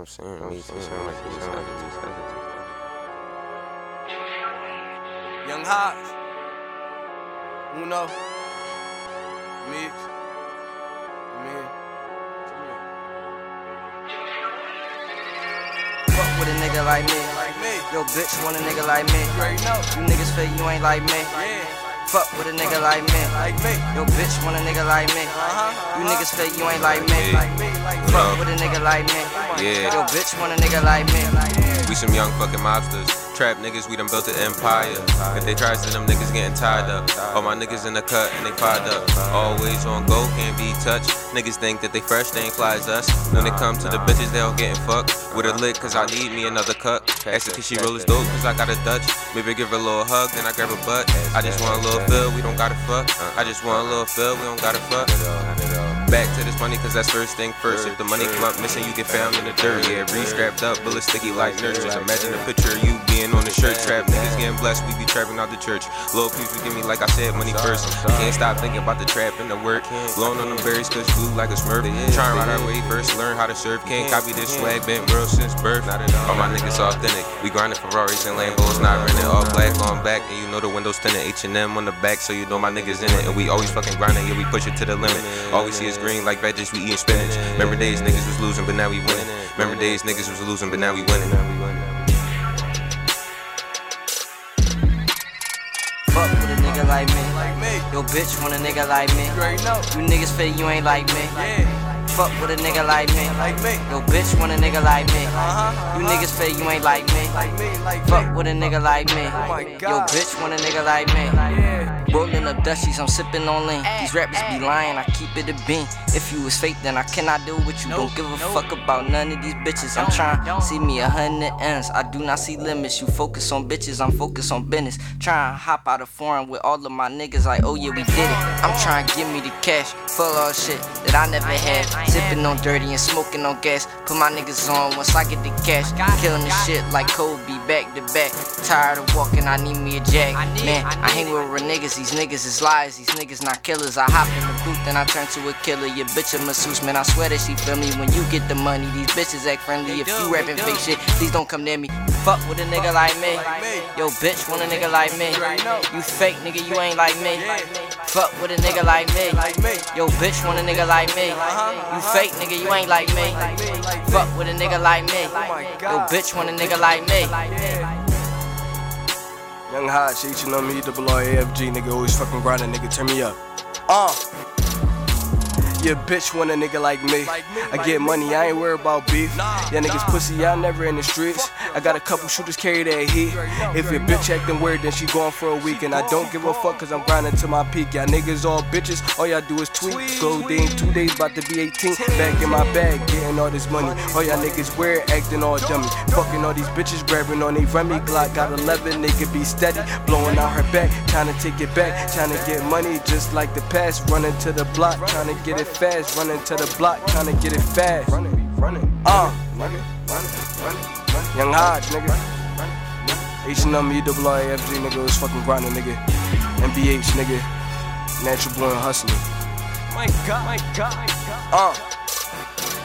I'm saying, me saying like these other these other Young Haj. Uno. Mix. Me. Fuck with a nigga like me. Like me. Yo, bitch want a nigga like me. You already know. You niggas feel you ain't like me. Yeah. Fuck with a nigga like me. Like me. Yo, bitch want a nigga like me. Uh-huh. You niggas feel you ain't like me. Like me. Like me. Fuck with a nigga like me. Yeah. Yo, bitch want a nigga like me. We some young fucking mobsters. Trap niggas, we done built an empire. If they try to them niggas getting tied up. All my niggas in the cut and they fired up. Always on go, can't be touched. Niggas think that they fresh, they ain't fly as us. When it come to the bitches, they all getting fucked. With a lick, cause I need me another cup. Ask her, cause she roll as dope, cause I got a Dutch. Maybe give her a little hug, then I grab her butt. I just want a little feel, we don't gotta fuck. I just want a little feel, we don't gotta fuck. Back to this money, cause that's first thing first. If the money come up missing, you get found in the dirt. Yeah, re strapped up, bullets sticky like nurses. Imagine a picture of you being on the shirt trap. Blessed, we be trapping out the church. Little please forgive me, like I said, money first. Can't stop thinking about the trap and the work. Blowing on them berries, cause blue like a smurf. Trying to our way first, learn how to surf. Can't copy this swag, been real since birth. All my niggas authentic. We grinding Ferraris and Lambos, not renting. All black on back, and you know the windows tinted. H&M on the back, so you know my niggas in it. And we always fucking grinding, yeah, we push it to the limit. All we see is green like veggies, we eating spinach. Remember days niggas was losing, but now we winning. Remember days niggas was losing, but now we winning. Yo, bitch want a nigga like me. You already know. You niggas feel you ain't like me. Yeah. Fuck with a nigga like me. Like me. Yo, bitch want a nigga like me. Uh-huh. You niggas feel you ain't like me. Like me. Like Fuck me. with a nigga like me. Oh my Yo, bitch want a nigga like me. Yeah. Rolling up dusties, I'm sipping on lean. These rappers be lying, I keep it a bean. If you was fake, then I cannot deal with you. Don't give a fuck about none of these bitches. I'm trying see me a hundred ends. I do not see limits. You focus on bitches, I'm focused on business. Trying to hop out of foreign with all of my niggas, like, oh yeah, we did it. I'm trying to give me the cash for all shit that I never had. Sipping on dirty and smoking on gas. Put my niggas on once I get the cash. Killing the shit like Kobe, back to back. Tired of walking, I need me a jack. Man, I hang with real niggas, these niggas is liars, these niggas not killers. I hop in the booth and I turn to a killer. Your bitch a masseuse, man, I swear that she feel me. When you get the money, these bitches act friendly. If you rapping fake shit, please don't come near me. Fuck with a nigga like me. Yo, bitch want a nigga like me. You fake nigga, you ain't like me. Fuck with a nigga like me. Like me. Yo, bitch want a nigga like me. You fake nigga, you ain't like me. Fuck with a nigga like me. Yo, bitch want a nigga like me. Young Haj, H and M, E double R A F G, nigga, always fucking grinding, nigga, turn me up. Uh. Yeah, bitch want a nigga like me. I get money, I ain't worried about beef. Yeah, niggas pussy, y'all never in the streets. I got a couple shooters carry that heat. If your bitch acting weird, then she gone for a week. And I don't give a fuck cause I'm grinding to my peak. Y'all niggas all bitches, all y'all do is tweet. Clothing, two days, about to be 18. Back in my bag, getting all this money. All y'all niggas weird, acting all dummy. Fucking all these bitches, grabbing on they Remy Glock. Got 11, nigga be steady. Blowing out her back, trying to take it back. Trying to get money just like the past. Running to the block, trying to get it fast. Running to the block, trying to get it fast. Running, running, uh. Young Haj, nigga. H&M, E double R A F G, nigga, was fucking grinding, nigga. MBH, nigga. Natural born hustling. My God, my God, my God. Uh.